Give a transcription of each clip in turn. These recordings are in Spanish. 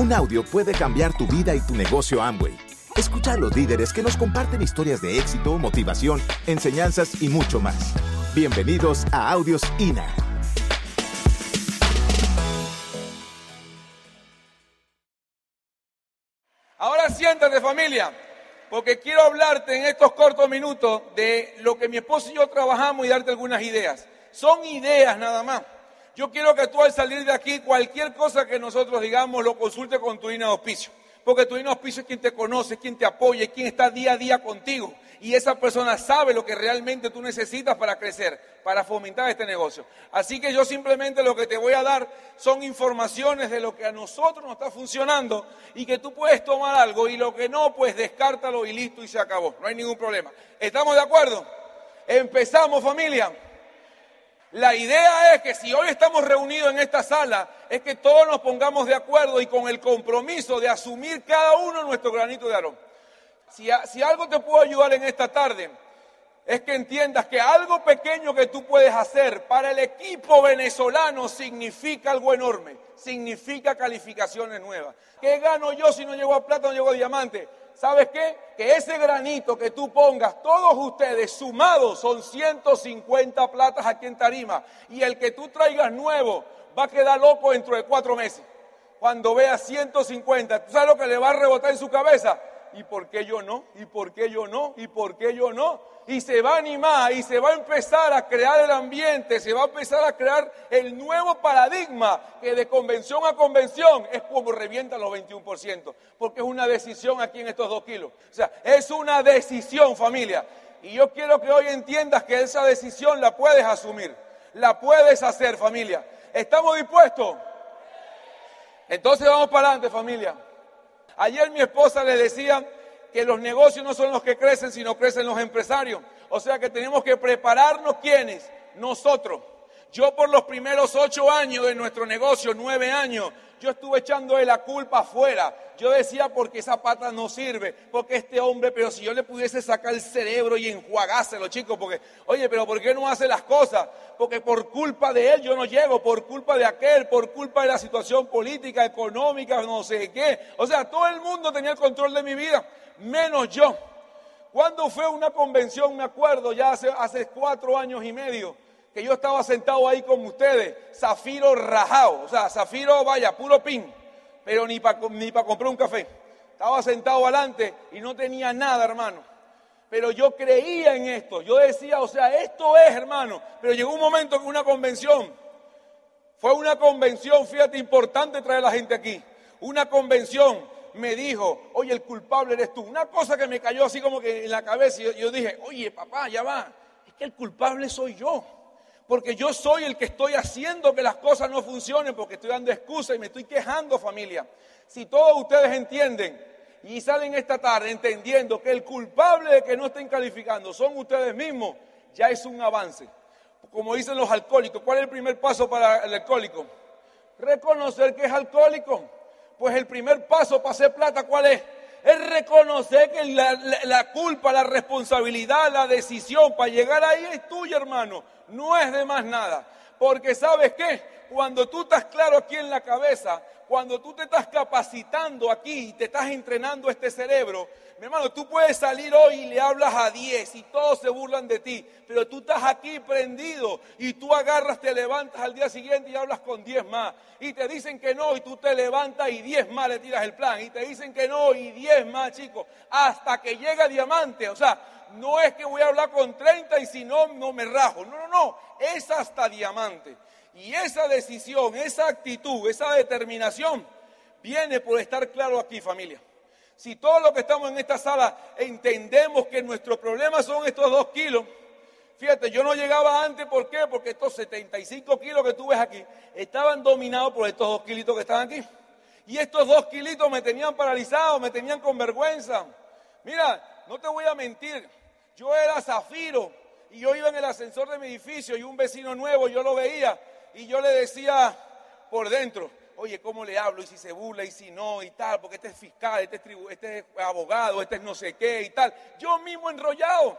Un audio puede cambiar tu vida y tu negocio Amway. Escucha a los líderes que nos comparten historias de éxito, motivación, enseñanzas y mucho más. Bienvenidos a Audios INA. Ahora siéntate familia, porque quiero hablarte en estos cortos minutos de lo que mi esposo y yo trabajamos y darte algunas ideas. Son ideas nada más. Yo quiero que tú al salir de aquí, cualquier cosa que nosotros digamos, lo consulte con tu línea de auspicio. Porque tu línea de auspicio es quien te conoce, quien te apoya, quien está día a día contigo. Y esa persona sabe lo que realmente tú necesitas para crecer, para fomentar este negocio. Así que yo simplemente lo que te voy a dar son informaciones de lo que a nosotros nos está funcionando y que tú puedes tomar algo y lo que no, pues descártalo y listo y se acabó. No hay ningún problema. ¿Estamos de acuerdo? Empezamos familia. La idea es que si hoy estamos reunidos en esta sala, es que todos nos pongamos de acuerdo y con el compromiso de asumir cada uno nuestro granito de arón. Si, algo te puedo ayudar en esta tarde, es que entiendas que algo pequeño que tú puedes hacer para el equipo venezolano significa algo enorme, significa calificaciones nuevas. ¿Qué gano yo si no llego a plata, no llego a diamante? ¿Sabes qué? Que ese granito que tú pongas, todos ustedes sumados son 150 platas aquí en Tarima. Y el que tú traigas nuevo va a quedar loco dentro de cuatro meses. Cuando vea 150, ¿tú sabes lo que le va a rebotar en su cabeza? ¿Y por qué yo no? ¿Y por qué yo no? ¿Y por qué yo no? Y se va a animar y se va a empezar a crear el ambiente, se va a empezar a crear el nuevo paradigma que de convención a convención es como revienta los 21%, porque es una decisión aquí en estos dos kilos. O sea, es una decisión familia. Y yo quiero que hoy entiendas que esa decisión la puedes asumir, la puedes hacer familia. ¿Estamos dispuestos? Entonces vamos para adelante familia. Ayer mi esposa le decía que los negocios no son los que crecen, sino crecen los empresarios. O sea que tenemos que prepararnos quienes, nosotros. Yo por los primeros ocho años de nuestro negocio, nueve años, yo estuve echando la culpa afuera. Yo decía, porque esa pata no sirve, porque este hombre, pero si yo le pudiese sacar el cerebro y enjuagárselo, chicos, porque, oye, pero ¿por qué no hace las cosas? Porque por culpa de él yo no llego, por culpa de aquel, por culpa de la situación política, económica, no sé qué. O sea, todo el mundo tenía el control de mi vida, menos yo. Cuando fue una convención, me acuerdo, ya hace, hace cuatro años y medio, que yo estaba sentado ahí con ustedes, zafiro rajado, o sea, zafiro, vaya, puro pin, pero ni para ni comprar un café. Estaba sentado adelante y no tenía nada, hermano. Pero yo creía en esto, yo decía, o sea, esto es, hermano. Pero llegó un momento que una convención, fue una convención, fíjate, importante traer a la gente aquí. Una convención me dijo, oye, el culpable eres tú. Una cosa que me cayó así como que en la cabeza y yo, dije, oye, papá, ya va, es que el culpable soy yo porque yo soy el que estoy haciendo que las cosas no funcionen, porque estoy dando excusa y me estoy quejando, familia. Si todos ustedes entienden y salen esta tarde entendiendo que el culpable de que no estén calificando son ustedes mismos, ya es un avance. Como dicen los alcohólicos, ¿cuál es el primer paso para el alcohólico? Reconocer que es alcohólico. Pues el primer paso para hacer plata, ¿cuál es? es reconocer que la, culpa, la responsabilidad, la decisión para llegar ahí es tuya, hermano. No es de más nada. Porque sabes qué? Cuando tú estás claro aquí en la cabeza, cuando tú te estás capacitando aquí y te estás entrenando este cerebro, mi hermano, tú puedes salir hoy y le hablas a 10 y todos se burlan de ti, pero tú estás aquí prendido y tú agarras, te levantas al día siguiente y hablas con 10 más. Y te dicen que no y tú te levantas y 10 más le tiras el plan. Y te dicen que no y 10 más, chicos, hasta que llega diamante. O sea, no es que voy a hablar con 30 y si no, no me rajo. No, no, no, es hasta diamante. Y esa decisión, esa actitud, esa determinación viene por estar claro aquí, familia. Si todos los que estamos en esta sala entendemos que nuestros problemas son estos dos kilos, fíjate, yo no llegaba antes, ¿por qué? Porque estos 75 kilos que tú ves aquí estaban dominados por estos dos kilitos que están aquí. Y estos dos kilitos me tenían paralizado, me tenían con vergüenza. Mira, no te voy a mentir, yo era zafiro y yo iba en el ascensor de mi edificio y un vecino nuevo, yo lo veía y yo le decía por dentro, oye, ¿cómo le hablo? Y si se burla y si no y tal, porque este es fiscal, este es, este es abogado, este es no sé qué y tal. Yo mismo enrollado.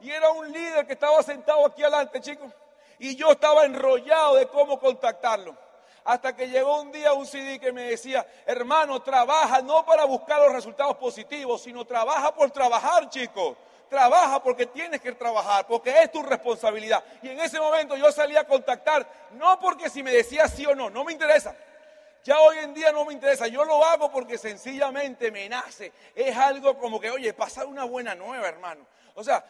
Y era un líder que estaba sentado aquí adelante, chicos. Y yo estaba enrollado de cómo contactarlo. Hasta que llegó un día un CD que me decía, hermano, trabaja no para buscar los resultados positivos, sino trabaja por trabajar, chico. Trabaja porque tienes que trabajar, porque es tu responsabilidad. Y en ese momento yo salí a contactar, no porque si me decía sí o no, no me interesa. Ya hoy en día no me interesa, yo lo hago porque sencillamente me nace. Es algo como que, oye, pasar una buena nueva, hermano. O sea,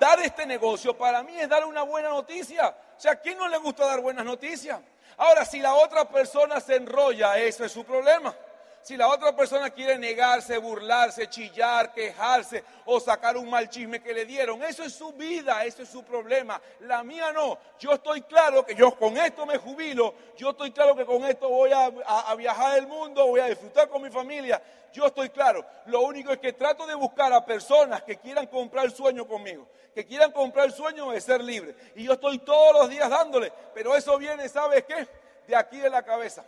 dar este negocio para mí es dar una buena noticia. O sea, ¿a quién no le gusta dar buenas noticias? Ahora, si la otra persona se enrolla, eso es su problema. Si la otra persona quiere negarse, burlarse, chillar, quejarse o sacar un mal chisme que le dieron, eso es su vida, eso es su problema. La mía no. Yo estoy claro que yo con esto me jubilo, yo estoy claro que con esto voy a, viajar el mundo, voy a disfrutar con mi familia. Yo estoy claro. Lo único es que trato de buscar a personas que quieran comprar el sueño conmigo, que quieran comprar el sueño de ser libre. Y yo estoy todos los días dándole, pero eso viene, ¿sabes qué? De aquí de la cabeza.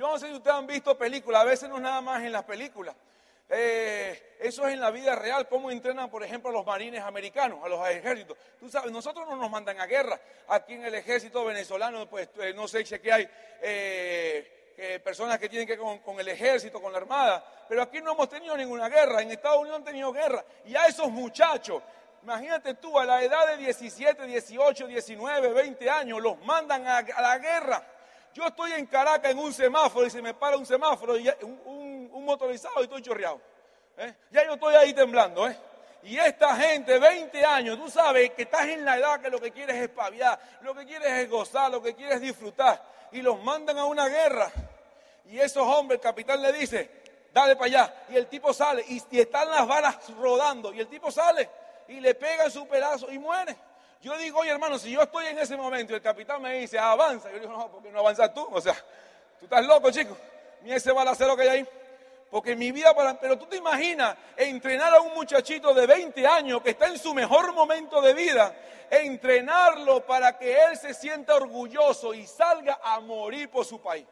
Yo no sé si ustedes han visto películas, a veces no es nada más en las películas. Eh, eso es en la vida real, cómo entrenan, por ejemplo, a los marines americanos, a los ejércitos. Tú sabes, nosotros no nos mandan a guerra. Aquí en el ejército venezolano, pues eh, no sé si aquí hay eh, personas que tienen que ver con, el ejército, con la armada, pero aquí no hemos tenido ninguna guerra. En Estados Unidos han tenido guerra. Y a esos muchachos, imagínate tú, a la edad de 17, 18, 19, 20 años, los mandan a la guerra. Yo estoy en Caracas en un semáforo y se me para un semáforo, y un, motorizado y estoy chorreado. ¿eh? Ya yo estoy ahí temblando. ¿eh? Y esta gente, 20 años, tú sabes que estás en la edad que lo que quieres es paviar, lo que quieres es gozar, lo que quieres es disfrutar. Y los mandan a una guerra. Y esos hombres, el capitán le dice, dale para allá. Y el tipo sale y, están las balas rodando. Y el tipo sale y le pega su pedazo y muere. Yo digo, oye hermano, si yo estoy en ese momento y el capitán me dice, avanza, yo digo, no, porque no avanzas tú? O sea, tú estás loco, chico. Ni ese balacero que hay ahí. Porque mi vida para... Pero tú te imaginas entrenar a un muchachito de 20 años que está en su mejor momento de vida, entrenarlo para que él se sienta orgulloso y salga a morir por su país.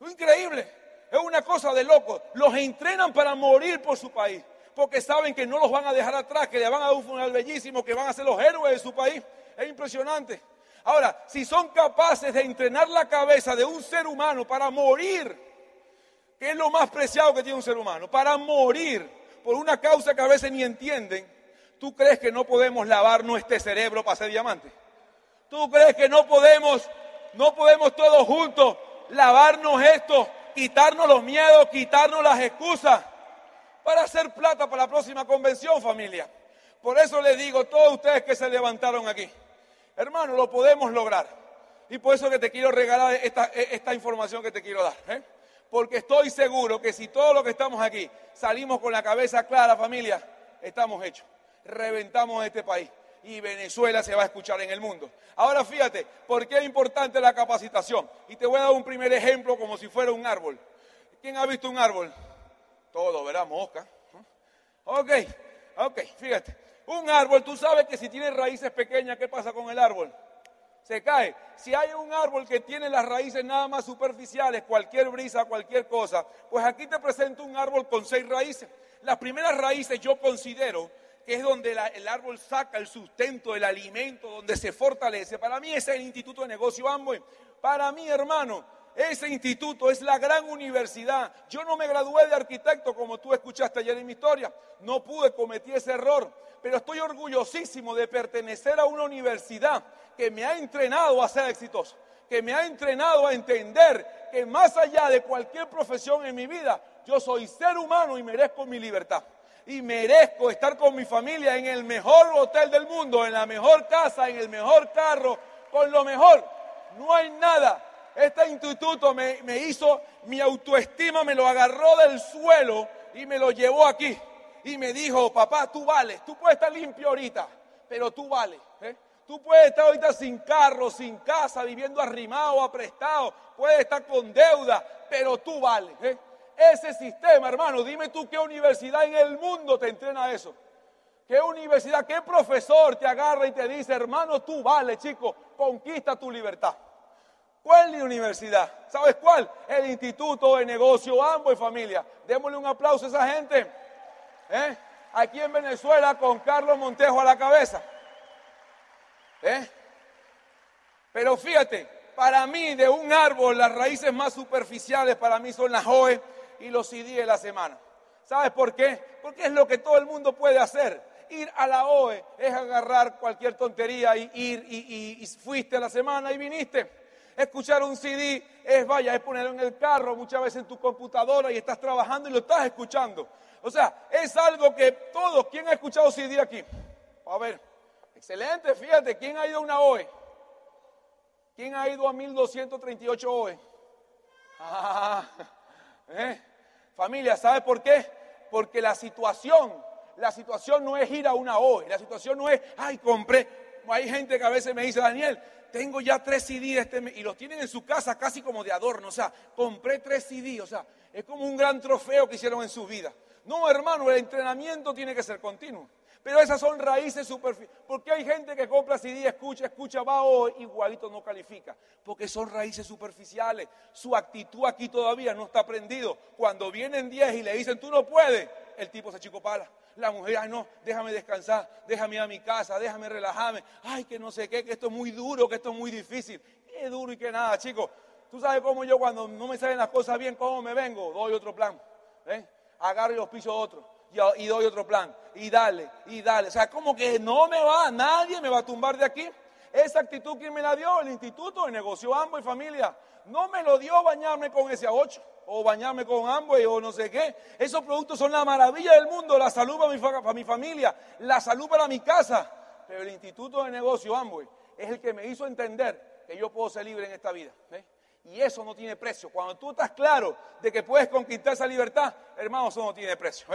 Es increíble. Es una cosa de loco. Los entrenan para morir por su país porque saben que no los van a dejar atrás, que le van a dar un funeral bellísimo, que van a ser los héroes de su país. Es impresionante. Ahora, si son capaces de entrenar la cabeza de un ser humano para morir, que es lo más preciado que tiene un ser humano, para morir por una causa que a veces ni entienden, ¿tú crees que no podemos lavarnos este cerebro para ser diamante? ¿Tú crees que no podemos, no podemos todos juntos lavarnos esto, quitarnos los miedos, quitarnos las excusas? Para hacer plata para la próxima convención, familia. Por eso les digo, todos ustedes que se levantaron aquí, hermano, lo podemos lograr. Y por eso que te quiero regalar esta, información que te quiero dar. ¿eh? Porque estoy seguro que si todos los que estamos aquí salimos con la cabeza clara, familia, estamos hechos. Reventamos este país y Venezuela se va a escuchar en el mundo. Ahora fíjate, ¿por qué es importante la capacitación? Y te voy a dar un primer ejemplo como si fuera un árbol. ¿Quién ha visto un árbol? Todo, ¿verdad? Mosca. Ok, ok, fíjate. Un árbol, tú sabes que si tiene raíces pequeñas, ¿qué pasa con el árbol? Se cae. Si hay un árbol que tiene las raíces nada más superficiales, cualquier brisa, cualquier cosa, pues aquí te presento un árbol con seis raíces. Las primeras raíces yo considero que es donde el árbol saca el sustento, el alimento, donde se fortalece. Para mí ese es el Instituto de Negocio Amway. Para mí, hermano, ese instituto es la gran universidad. Yo no me gradué de arquitecto como tú escuchaste ayer en mi historia. No pude, cometí ese error. Pero estoy orgullosísimo de pertenecer a una universidad que me ha entrenado a ser exitoso. Que me ha entrenado a entender que más allá de cualquier profesión en mi vida, yo soy ser humano y merezco mi libertad. Y merezco estar con mi familia en el mejor hotel del mundo, en la mejor casa, en el mejor carro, con lo mejor. No hay nada este instituto me, hizo, mi autoestima me lo agarró del suelo y me lo llevó aquí. Y me dijo, papá, tú vales, tú puedes estar limpio ahorita, pero tú vales. ¿eh? Tú puedes estar ahorita sin carro, sin casa, viviendo arrimado, aprestado, puedes estar con deuda, pero tú vales. ¿eh? Ese sistema, hermano, dime tú qué universidad en el mundo te entrena eso. ¿Qué universidad, qué profesor te agarra y te dice, hermano, tú vales, chico, conquista tu libertad? ¿Cuál es la universidad? ¿Sabes cuál? El Instituto de Negocio Ambo Familia. Démosle un aplauso a esa gente. ¿Eh? Aquí en Venezuela con Carlos Montejo a la cabeza. ¿Eh? Pero fíjate, para mí de un árbol las raíces más superficiales para mí son las OE y los CD de la semana. ¿Sabes por qué? Porque es lo que todo el mundo puede hacer. Ir a la OE es agarrar cualquier tontería y ir y, y fuiste a la semana y viniste. Escuchar un CD es, vaya, es ponerlo en el carro, muchas veces en tu computadora y estás trabajando y lo estás escuchando. O sea, es algo que todos, ¿quién ha escuchado CD aquí? A ver, excelente, fíjate, ¿quién ha ido a una OE? ¿Quién ha ido a 1238 OE? Ah, ¿eh? Familia, ¿sabe por qué? Porque la situación, la situación no es ir a una OE, la situación no es, ay, compré. Hay gente que a veces me dice, Daniel, tengo ya tres CD este y los tienen en su casa casi como de adorno. O sea, compré tres CD, o sea, es como un gran trofeo que hicieron en su vida. No, hermano, el entrenamiento tiene que ser continuo. Pero esas son raíces superficiales. Porque hay gente que compra CD, escucha, escucha, va o igualito no califica. Porque son raíces superficiales. Su actitud aquí todavía no está aprendido. Cuando vienen 10 y le dicen, tú no puedes, el tipo se chicopala. La mujer, ay no, déjame descansar, déjame ir a mi casa, déjame relajarme. Ay, que no sé qué, que esto es muy duro, que esto es muy difícil. Qué duro y qué nada, chicos. Tú sabes cómo yo cuando no me salen las cosas bien, cómo me vengo, doy otro plan. ¿eh? Agarro y los piso otro y, doy otro plan. Y dale, y dale. O sea, como que no me va, nadie me va a tumbar de aquí. Esa actitud, ¿quién me la dio? El Instituto de Negocio Ambo y Familia. No me lo dio bañarme con ese A8 o bañarme con Amway o no sé qué. Esos productos son la maravilla del mundo, la salud para mi, familia, la salud para mi casa. Pero el Instituto de Negocio Amway es el que me hizo entender que yo puedo ser libre en esta vida. Y eso no tiene precio. Cuando tú estás claro de que puedes conquistar esa libertad, hermano, eso no tiene precio.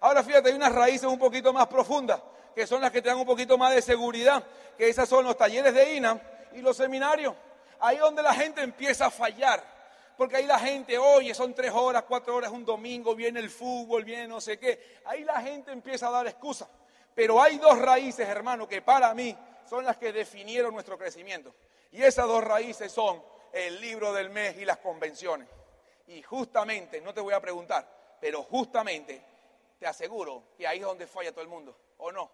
Ahora fíjate, hay unas raíces un poquito más profundas, que son las que te dan un poquito más de seguridad, que esas son los talleres de INA y los seminarios. Ahí donde la gente empieza a fallar. Porque ahí la gente, oye, son tres horas, cuatro horas, un domingo, viene el fútbol, viene no sé qué. Ahí la gente empieza a dar excusas. Pero hay dos raíces, hermano, que para mí son las que definieron nuestro crecimiento. Y esas dos raíces son el libro del mes y las convenciones. Y justamente, no te voy a preguntar, pero justamente te aseguro que ahí es donde falla todo el mundo, ¿o no?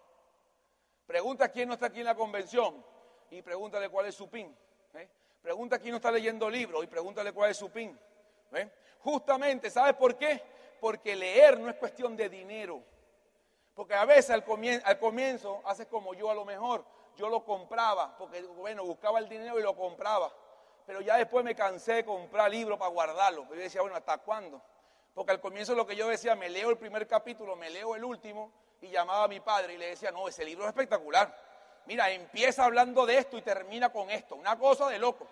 Pregunta quién no está aquí en la convención y pregúntale cuál es su pin. ¿eh? Pregunta quién no está leyendo libros y pregúntale cuál es su pin. ¿eh? Justamente, ¿sabes por qué? Porque leer no es cuestión de dinero. Porque a veces al comienzo, al comienzo haces como yo a lo mejor, yo lo compraba, porque bueno, buscaba el dinero y lo compraba. Pero ya después me cansé de comprar libros para guardarlo. Yo decía, bueno, ¿hasta cuándo? Porque al comienzo lo que yo decía, me leo el primer capítulo, me leo el último, y llamaba a mi padre y le decía, no, ese libro es espectacular. Mira, empieza hablando de esto y termina con esto. Una cosa de loco.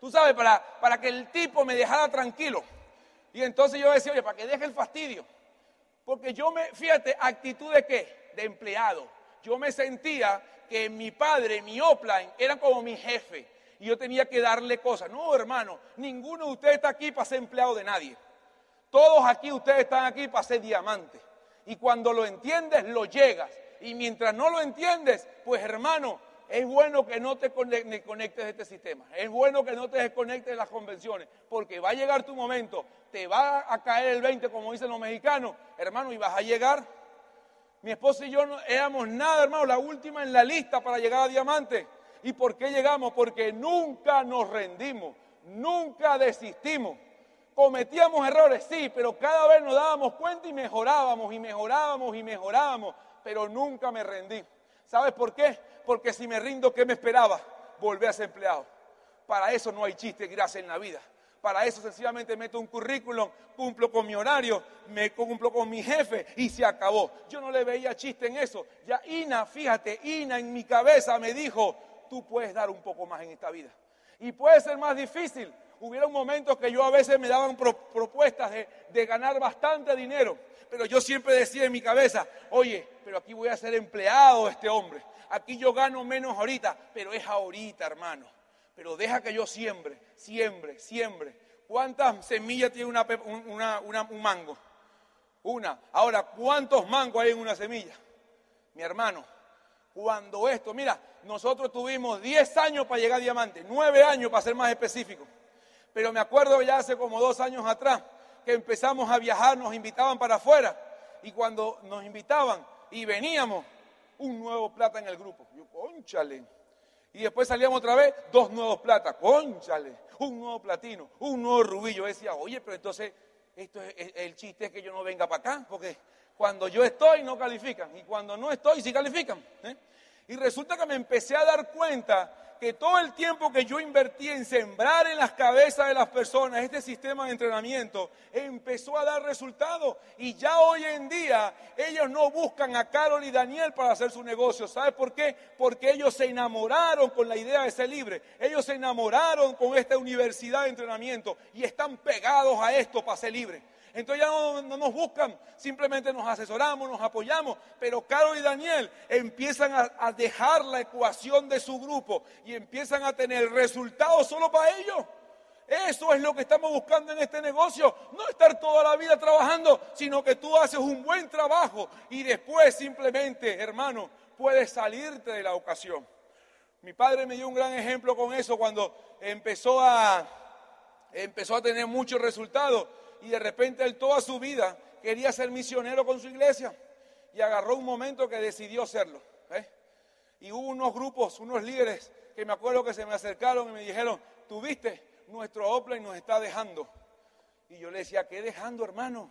Tú sabes, para, para que el tipo me dejara tranquilo. Y entonces yo decía, oye, para que deje el fastidio. Porque yo me, fíjate, actitud de qué? De empleado. Yo me sentía que mi padre, mi offline, era como mi jefe. Y yo tenía que darle cosas. No, hermano, ninguno de ustedes está aquí para ser empleado de nadie. Todos aquí, ustedes están aquí para ser diamante. Y cuando lo entiendes, lo llegas. Y mientras no lo entiendes, pues hermano, es bueno que no te conectes de este sistema. Es bueno que no te desconectes de las convenciones. Porque va a llegar tu momento, te va a caer el 20, como dicen los mexicanos, hermano, y vas a llegar. Mi esposa y yo no éramos nada, hermano, la última en la lista para llegar a diamante. ¿Y por qué llegamos? Porque nunca nos rendimos, nunca desistimos. Cometíamos errores, sí, pero cada vez nos dábamos cuenta y mejorábamos y mejorábamos y mejorábamos, pero nunca me rendí. ¿Sabes por qué? Porque si me rindo, ¿qué me esperaba? Volver a ser empleado. Para eso no hay chiste gracias en la vida. Para eso sencillamente meto un currículum, cumplo con mi horario, me cumplo con mi jefe y se acabó. Yo no le veía chiste en eso. Ya Ina, fíjate, Ina en mi cabeza me dijo, tú puedes dar un poco más en esta vida. Y puede ser más difícil, hubieron momentos que yo a veces me daban propuestas de, ganar bastante dinero, pero yo siempre decía en mi cabeza, oye, pero aquí voy a ser empleado este hombre, aquí yo gano menos ahorita, pero es ahorita, hermano. Pero deja que yo siembre, siembre, siembre. ¿Cuántas semillas tiene un mango? Una. Ahora, ¿cuántos mangos hay en una semilla? Mi hermano, cuando esto, mira, nosotros tuvimos 10 años para llegar a diamante, 9 años para ser más específico. Pero me acuerdo ya hace como dos años atrás que empezamos a viajar, nos invitaban para afuera. Y cuando nos invitaban y veníamos, un nuevo plata en el grupo. Yo, conchale. Y después salíamos otra vez, dos nuevos platas, conchale, un nuevo platino, un nuevo rubí. Yo decía, oye, pero entonces, esto es, el chiste es que yo no venga para acá, porque cuando yo estoy no califican, y cuando no estoy sí califican. ¿eh? Y resulta que me empecé a dar cuenta que todo el tiempo que yo invertí en sembrar en las cabezas de las personas este sistema de entrenamiento empezó a dar resultados. Y ya hoy en día ellos no buscan a Carol y Daniel para hacer su negocio. ¿Sabe por qué? Porque ellos se enamoraron con la idea de ser libre. Ellos se enamoraron con esta universidad de entrenamiento y están pegados a esto para ser libres. Entonces ya no, nos buscan, simplemente nos asesoramos, nos apoyamos. Pero Carlos y Daniel empiezan a, a dejar la ecuación de su grupo y empiezan a tener resultados solo para ellos. Eso es lo que estamos buscando en este negocio. No estar toda la vida trabajando, sino que tú haces un buen trabajo y después simplemente, hermano, puedes salirte de la ocasión. Mi padre me dio un gran ejemplo con eso cuando empezó a, empezó a tener muchos resultados y de repente él toda su vida quería ser misionero con su iglesia y agarró un momento que decidió hacerlo. ¿eh? Y hubo unos grupos, unos líderes que me acuerdo que se me acercaron y me dijeron, tú viste, nuestro Oplan nos está dejando. Y yo le decía, ¿qué dejando hermano?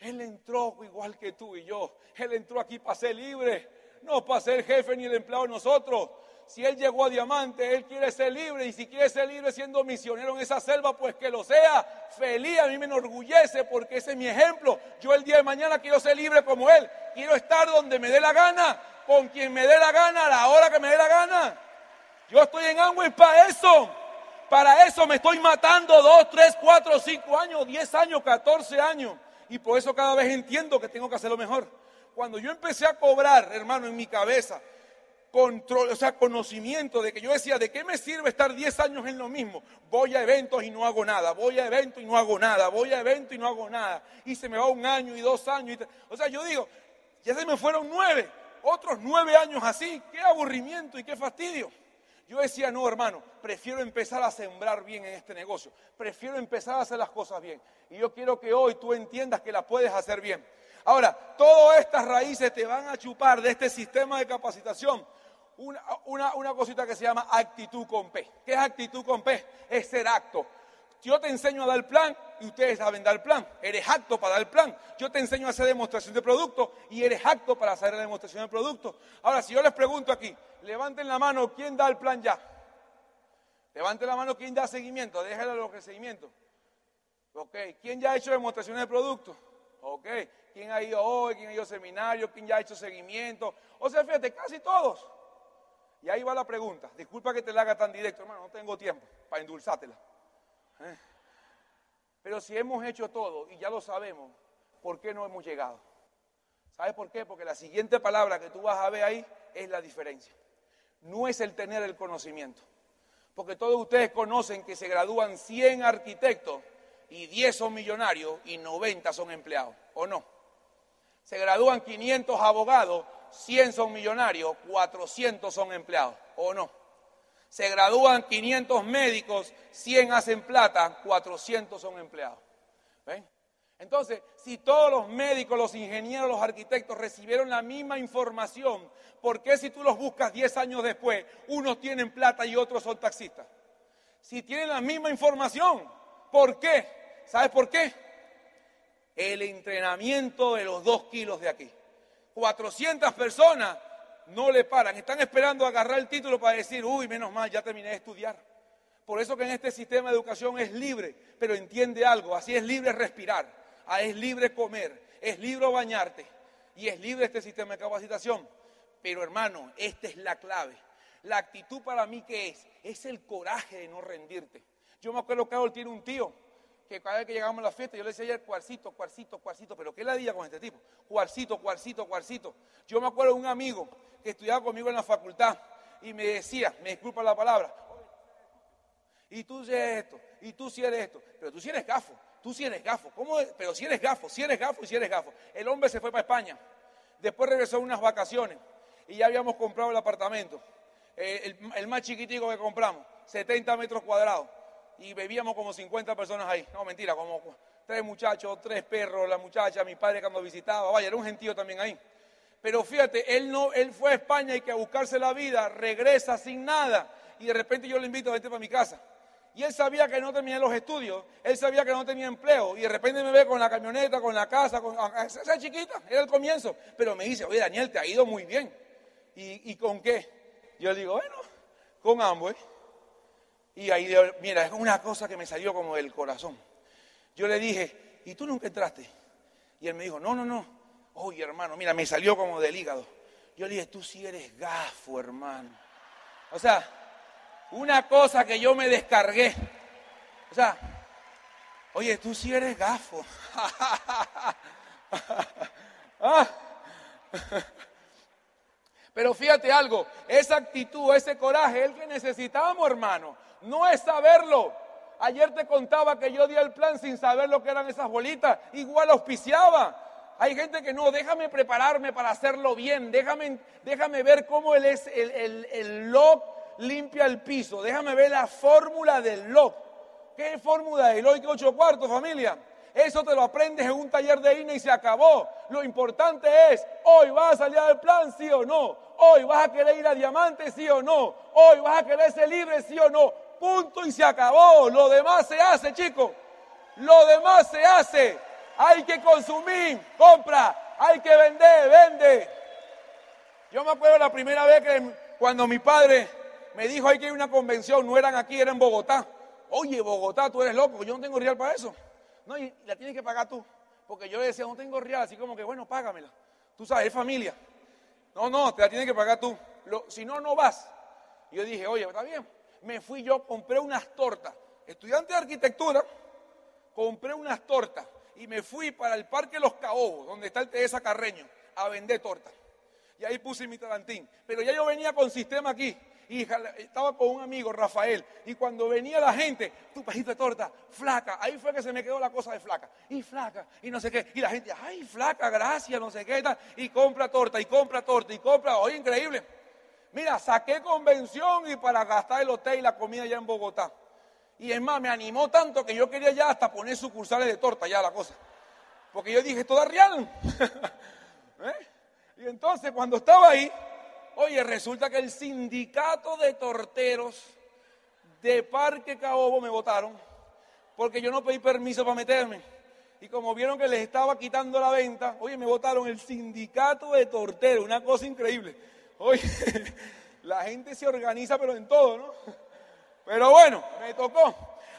Él entró igual que tú y yo. Él entró aquí para ser libre, no para ser jefe ni el empleado de nosotros si él llegó a diamante, él quiere ser libre y si quiere ser libre siendo misionero en esa selva, pues que lo sea. Feliz, a mí me enorgullece porque ese es mi ejemplo. Yo el día de mañana quiero ser libre como él. Quiero estar donde me dé la gana, con quien me dé la gana, a la hora que me dé la gana. Yo estoy en Amway para eso. Para eso me estoy matando dos, tres, cuatro, cinco años, diez años, catorce años. Y por eso cada vez entiendo que tengo que hacerlo mejor. Cuando yo empecé a cobrar, hermano, en mi cabeza, control, o sea, conocimiento de que yo decía, ¿de qué me sirve estar 10 años en lo mismo? Voy a eventos y no hago nada, voy a eventos y no hago nada, voy a eventos y no hago nada. Y se me va un año y dos años. o sea, yo digo, ya se me fueron nueve, otros nueve años así, qué aburrimiento y qué fastidio. Yo decía, no, hermano, prefiero empezar a sembrar bien en este negocio, prefiero empezar a hacer las cosas bien. Y yo quiero que hoy tú entiendas que las puedes hacer bien. Ahora, todas estas raíces te van a chupar de este sistema de capacitación una, una, cosita que se llama actitud con P. ¿Qué es actitud con P? Es ser acto. Yo te enseño a dar plan y ustedes saben dar plan. Eres acto para dar plan. Yo te enseño a hacer demostración de producto y eres acto para hacer la demostración de producto. Ahora, si yo les pregunto aquí, levanten la mano, ¿quién da el plan ya? Levanten la mano, ¿quién da seguimiento? Déjenle los que seguimiento. Ok, ¿quién ya ha hecho demostración de producto? Ok, ¿quién ha ido hoy? ¿Quién ha ido a seminario? ¿Quién ya ha hecho seguimiento? O sea, fíjate, casi todos. Y ahí va la pregunta. Disculpa que te la haga tan directo, hermano, no tengo tiempo para endulzártela. ¿Eh? Pero si hemos hecho todo y ya lo sabemos, ¿por qué no hemos llegado? ¿Sabes por qué? Porque la siguiente palabra que tú vas a ver ahí es la diferencia. No es el tener el conocimiento. Porque todos ustedes conocen que se gradúan 100 arquitectos y 10 son millonarios y 90 son empleados, ¿o no? Se gradúan 500 abogados 100 son millonarios, 400 son empleados, ¿o no? Se gradúan 500 médicos, 100 hacen plata, 400 son empleados. ¿Ven? Entonces, si todos los médicos, los ingenieros, los arquitectos recibieron la misma información, ¿por qué si tú los buscas 10 años después, unos tienen plata y otros son taxistas? Si tienen la misma información, ¿por qué? ¿Sabes por qué? El entrenamiento de los dos kilos de aquí. 400 personas no le paran, están esperando agarrar el título para decir, uy, menos mal, ya terminé de estudiar. Por eso que en este sistema de educación es libre, pero entiende algo, así es libre respirar, es libre comer, es libre bañarte y es libre este sistema de capacitación. Pero hermano, esta es la clave. La actitud para mí que es, es el coraje de no rendirte. Yo me acuerdo que Carol tiene un tío que cada vez que llegamos a la fiesta, yo le decía ayer, cuarcito, cuarcito, cuarcito, pero ¿qué la día con este tipo? Cuarcito, cuarcito, cuarcito. Yo me acuerdo de un amigo que estudiaba conmigo en la facultad y me decía, me disculpa la palabra, y tú eres esto, y tú si eres esto, pero tú si eres gafo, tú si eres gafo, ¿cómo? Pero si eres gafo, si eres gafo y si eres gafo. El hombre se fue para España, después regresó a unas vacaciones y ya habíamos comprado el apartamento, eh, el, más chiquitico que compramos, 70 metros cuadrados y bebíamos como 50 personas ahí. No, mentira, como tres muchachos, tres perros, la muchacha, mi padre cuando visitaba, vaya, era un gentío también ahí. Pero fíjate, él, no, él fue a España y que a buscarse la vida regresa sin nada. y de repente yo le invito a vente para mi casa. Y él sabía que no tenía los estudios, él sabía que no tenía empleo, y de repente me ve con la camioneta, con la casa, con esa chiquita, era el comienzo. Pero me dice, oye Daniel, te ha ido muy bien. ¿Y, con qué? Yo le digo, bueno, con ambos. Y ahí, mira, es una cosa que me salió como del corazón. Yo le dije, ¿y tú nunca entraste? Y él me dijo, no, no, no. Oye, hermano, mira, me salió como del hígado. Yo le dije, tú sí eres gafo, hermano. O sea, una cosa que yo me descargué. O sea, oye, tú sí eres gafo. Ah. Pero fíjate algo, esa actitud, ese coraje, el que necesitamos, hermano, no es saberlo. Ayer te contaba que yo di el plan sin saber lo que eran esas bolitas, igual auspiciaba. Hay gente que no, déjame prepararme para hacerlo bien, déjame, déjame ver cómo él es el, el, el limpia el piso. Déjame ver la fórmula del lock. ¿Qué fórmula del lock? ocho cuartos, familia? Eso te lo aprendes en un taller de INE y se acabó. Lo importante es, hoy vas a salir del plan, sí o no. Hoy vas a querer ir a diamante, sí o no. Hoy vas a querer ser libre, sí o no. Punto y se acabó. Lo demás se hace, chicos. Lo demás se hace. Hay que consumir, compra. Hay que vender, vende. Yo me acuerdo la primera vez que cuando mi padre me dijo, hay que a una convención, no eran aquí, eran en Bogotá. Oye, Bogotá, tú eres loco, yo no tengo real para eso. No, y la tienes que pagar tú. Porque yo decía, no tengo real, así como que, bueno, págamela. Tú sabes, es familia. No, no, te la tienes que pagar tú. si no, no vas. yo dije, oye, está bien. Me fui yo, compré unas tortas. Estudiante de arquitectura, compré unas tortas y me fui para el Parque Los Caobos, donde está el Teresa Carreño, a vender tortas. Y ahí puse mi talantín. Pero ya yo venía con sistema aquí y estaba con un amigo, Rafael, y cuando venía la gente, tu pajito de torta, flaca, ahí fue que se me quedó la cosa de flaca, y flaca, y no sé qué, y la gente, ay, flaca, gracias, no sé qué, y compra torta, y compra torta, y compra, oye, increíble. Mira, saqué convención y para gastar el hotel y la comida allá en Bogotá. Y es más, me animó tanto que yo quería ya hasta poner sucursales de torta, ya la cosa. Porque yo dije, esto da real. ¿Eh? Y entonces cuando estaba ahí, Oye, resulta que el sindicato de torteros de Parque Caobo me votaron porque yo no pedí permiso para meterme. Y como vieron que les estaba quitando la venta, oye, me votaron el sindicato de torteros, una cosa increíble. Oye, la gente se organiza, pero en todo, ¿no? Pero bueno, me tocó.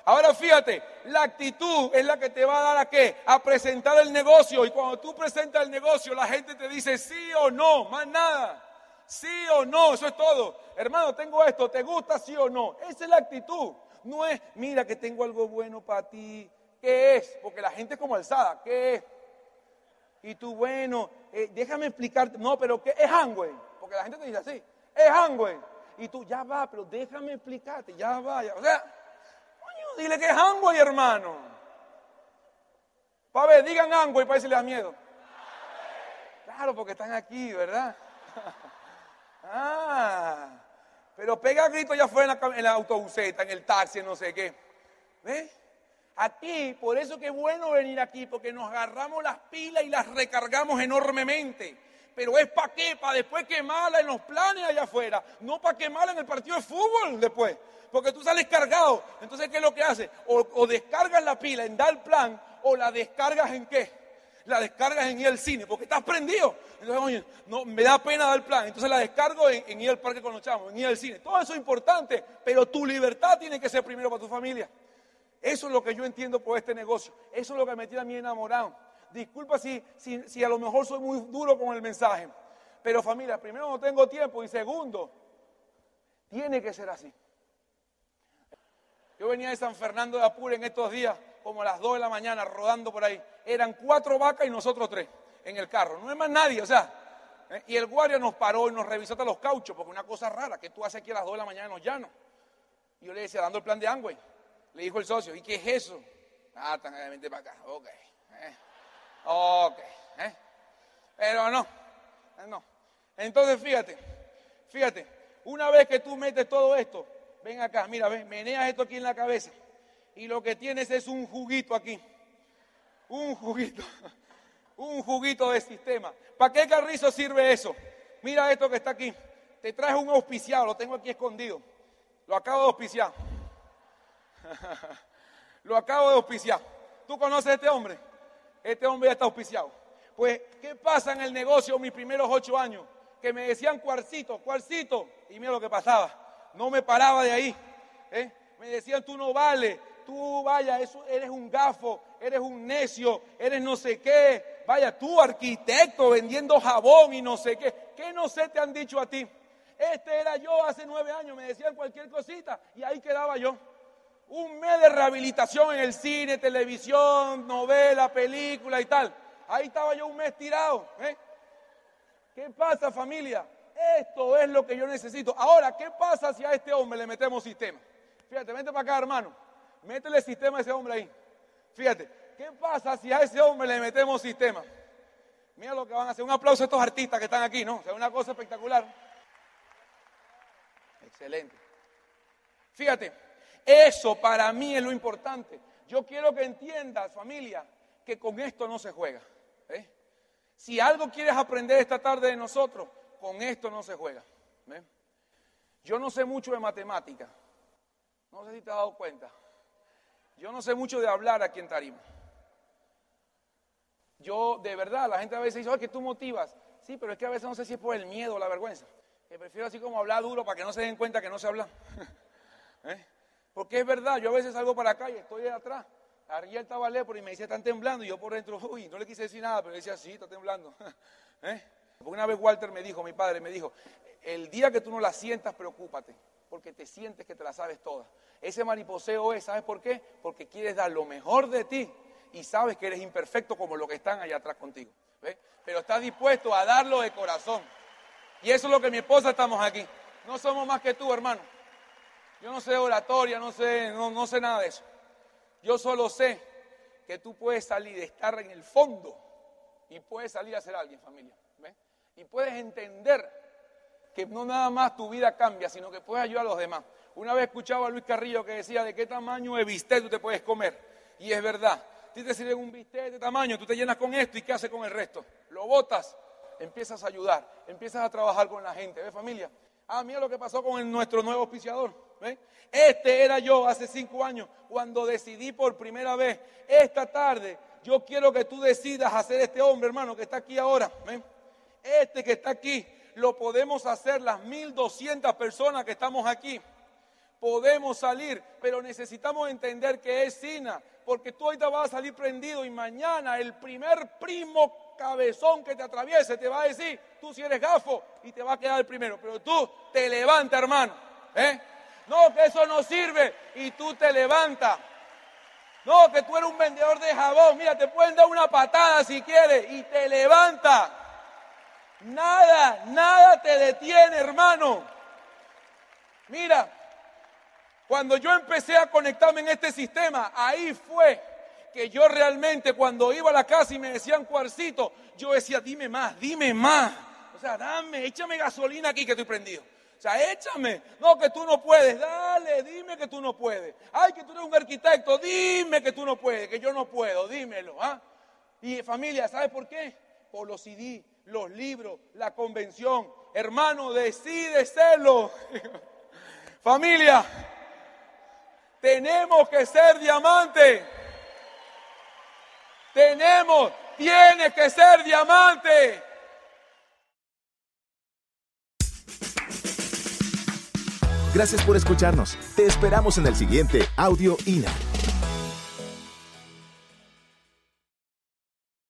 Ahora fíjate, la actitud es la que te va a dar a qué? A presentar el negocio. Y cuando tú presentas el negocio, la gente te dice sí o no, más nada. Sí o no, eso es todo. Hermano, tengo esto, ¿te gusta sí o no? Esa es la actitud. No es, mira que tengo algo bueno para ti. ¿Qué es? Porque la gente es como alzada. ¿Qué es? Y tú, bueno, eh, déjame explicarte. No, pero ¿qué es Hangway? Porque la gente te dice así, es Hangway. Y tú, ya va, pero déjame explicarte, ya va. O sea, coño, dile que es Hangway, hermano. Para ver, digan Hangway para ver si le da miedo. Claro, porque están aquí, ¿verdad? Ah, pero pega grito ya fue en la, en la autobuseta, en el taxi, no sé qué. ¿Ves? Aquí, por eso que es bueno venir aquí, porque nos agarramos las pilas y las recargamos enormemente. Pero es para qué, para después quemarla en los planes allá afuera, no para quemarla en el partido de fútbol después. Porque tú sales cargado. Entonces, ¿qué es lo que hace? O, o descargas la pila en dar plan, o la descargas en qué? La descargas en al cine, porque estás prendido. Entonces, oye, no, me da pena dar plan. Entonces la descargo en, ir al parque con los chavos, en ir al cine. Todo eso es importante, pero tu libertad tiene que ser primero para tu familia. Eso es lo que yo entiendo por este negocio. Eso es lo que me tiene a mí enamorado. Disculpa si, si, si a lo mejor soy muy duro con el mensaje. Pero familia, primero no tengo tiempo y segundo, tiene que ser así. Yo venía de San Fernando de Apure en estos días como a las 2 de la mañana rodando por ahí. Eran cuatro vacas y nosotros tres en el carro. No es más nadie, o sea. ¿eh? Y el guardia nos paró y nos revisó hasta los cauchos, porque una cosa rara que tú haces aquí a las 2 de la mañana en los llanos. Y yo le decía, dando el plan de Angüey. Le dijo el socio, ¿y qué es eso? Ah, tan vente para acá. Ok. ¿eh? Ok. ¿eh? Pero no. No. Entonces, fíjate. Fíjate. Una vez que tú metes todo esto, ven acá, mira, ven, meneas esto aquí en la cabeza y lo que tienes es un juguito aquí. Un juguito. Un juguito de sistema. ¿Para qué carrizo sirve eso? Mira esto que está aquí. Te traje un auspiciado, lo tengo aquí escondido. Lo acabo de auspiciar. Lo acabo de auspiciar. ¿Tú conoces a este hombre? Este hombre ya está auspiciado. Pues, ¿qué pasa en el negocio mis primeros ocho años? Que me decían cuarcito, cuarcito. Y mira lo que pasaba. No me paraba de ahí. ¿eh? Me decían, tú no vales, tú vaya, eres un gafo, eres un necio, eres no sé qué. Vaya, tú arquitecto vendiendo jabón y no sé qué. ¿Qué no sé te han dicho a ti? Este era yo hace nueve años, me decían cualquier cosita y ahí quedaba yo. Un mes de rehabilitación en el cine, televisión, novela, película y tal. Ahí estaba yo un mes tirado. ¿eh? ¿Qué pasa familia? Esto es lo que yo necesito. Ahora, ¿qué pasa si a este hombre le metemos sistema? Fíjate, vente para acá, hermano. Métele sistema a ese hombre ahí. Fíjate, ¿qué pasa si a ese hombre le metemos sistema? Mira lo que van a hacer. Un aplauso a estos artistas que están aquí, ¿no? O sea, una cosa espectacular. Excelente. Fíjate, eso para mí es lo importante. Yo quiero que entiendas, familia, que con esto no se juega. ¿eh? Si algo quieres aprender esta tarde de nosotros, con esto no se juega. Yo no sé mucho de matemática. No sé si te has dado cuenta. Yo no sé mucho de hablar aquí en Tarima. Yo, de verdad, la gente a veces dice, oye, que tú motivas. Sí, pero es que a veces no sé si es por el miedo o la vergüenza. Que prefiero así como hablar duro para que no se den cuenta que no se habla. ¿Eh? Porque es verdad, yo a veces salgo para acá y estoy atrás Ariel estaba por y me dice, están temblando. Y yo por dentro, uy, no le quise decir nada, pero le decía, sí, está temblando. ¿Eh? Porque una vez Walter me dijo, mi padre me dijo, el día que tú no la sientas, preocúpate, porque te sientes que te la sabes toda. Ese mariposeo es, ¿sabes por qué? Porque quieres dar lo mejor de ti y sabes que eres imperfecto como los que están allá atrás contigo. Pero estás dispuesto a darlo de corazón. Y eso es lo que mi esposa estamos aquí. No somos más que tú, hermano. Yo no sé oratoria, no sé, no, no sé nada de eso. Yo solo sé que tú puedes salir de estar en el fondo y puedes salir a ser alguien, familia. Y puedes entender que no nada más tu vida cambia, sino que puedes ayudar a los demás. Una vez escuchaba a Luis Carrillo que decía de qué tamaño de bistec tú te puedes comer. Y es verdad. Si te sirven un bistec de tamaño, tú te llenas con esto y ¿qué haces con el resto? Lo botas, empiezas a ayudar, empiezas a trabajar con la gente. ¿Ves familia? Ah, mira lo que pasó con nuestro nuevo auspiciador. Este era yo hace cinco años cuando decidí por primera vez, esta tarde, yo quiero que tú decidas hacer este hombre, hermano, que está aquí ahora. Este que está aquí, lo podemos hacer las 1200 personas que estamos aquí. Podemos salir, pero necesitamos entender que es Sina, porque tú ahorita vas a salir prendido y mañana el primer primo cabezón que te atraviese te va a decir, tú si eres gafo y te va a quedar el primero, pero tú te levanta, hermano. ¿eh? No, que eso no sirve y tú te levantas. No, que tú eres un vendedor de jabón. Mira, te pueden dar una patada si quieres y te levanta. Nada, nada te detiene, hermano. Mira, cuando yo empecé a conectarme en este sistema, ahí fue que yo realmente cuando iba a la casa y me decían cuarcito, yo decía, dime más, dime más. O sea, dame, échame gasolina aquí que estoy prendido. O sea, échame. No, que tú no puedes. Dale, dime que tú no puedes. Ay, que tú eres un arquitecto. Dime que tú no puedes, que yo no puedo. Dímelo. ¿ah? Y familia, ¿sabes por qué? Por los CD, los libros, la convención. Hermano, decide serlo. familia, tenemos que ser diamante. Tenemos, tiene que ser diamante. Gracias por escucharnos. Te esperamos en el siguiente Audio INA.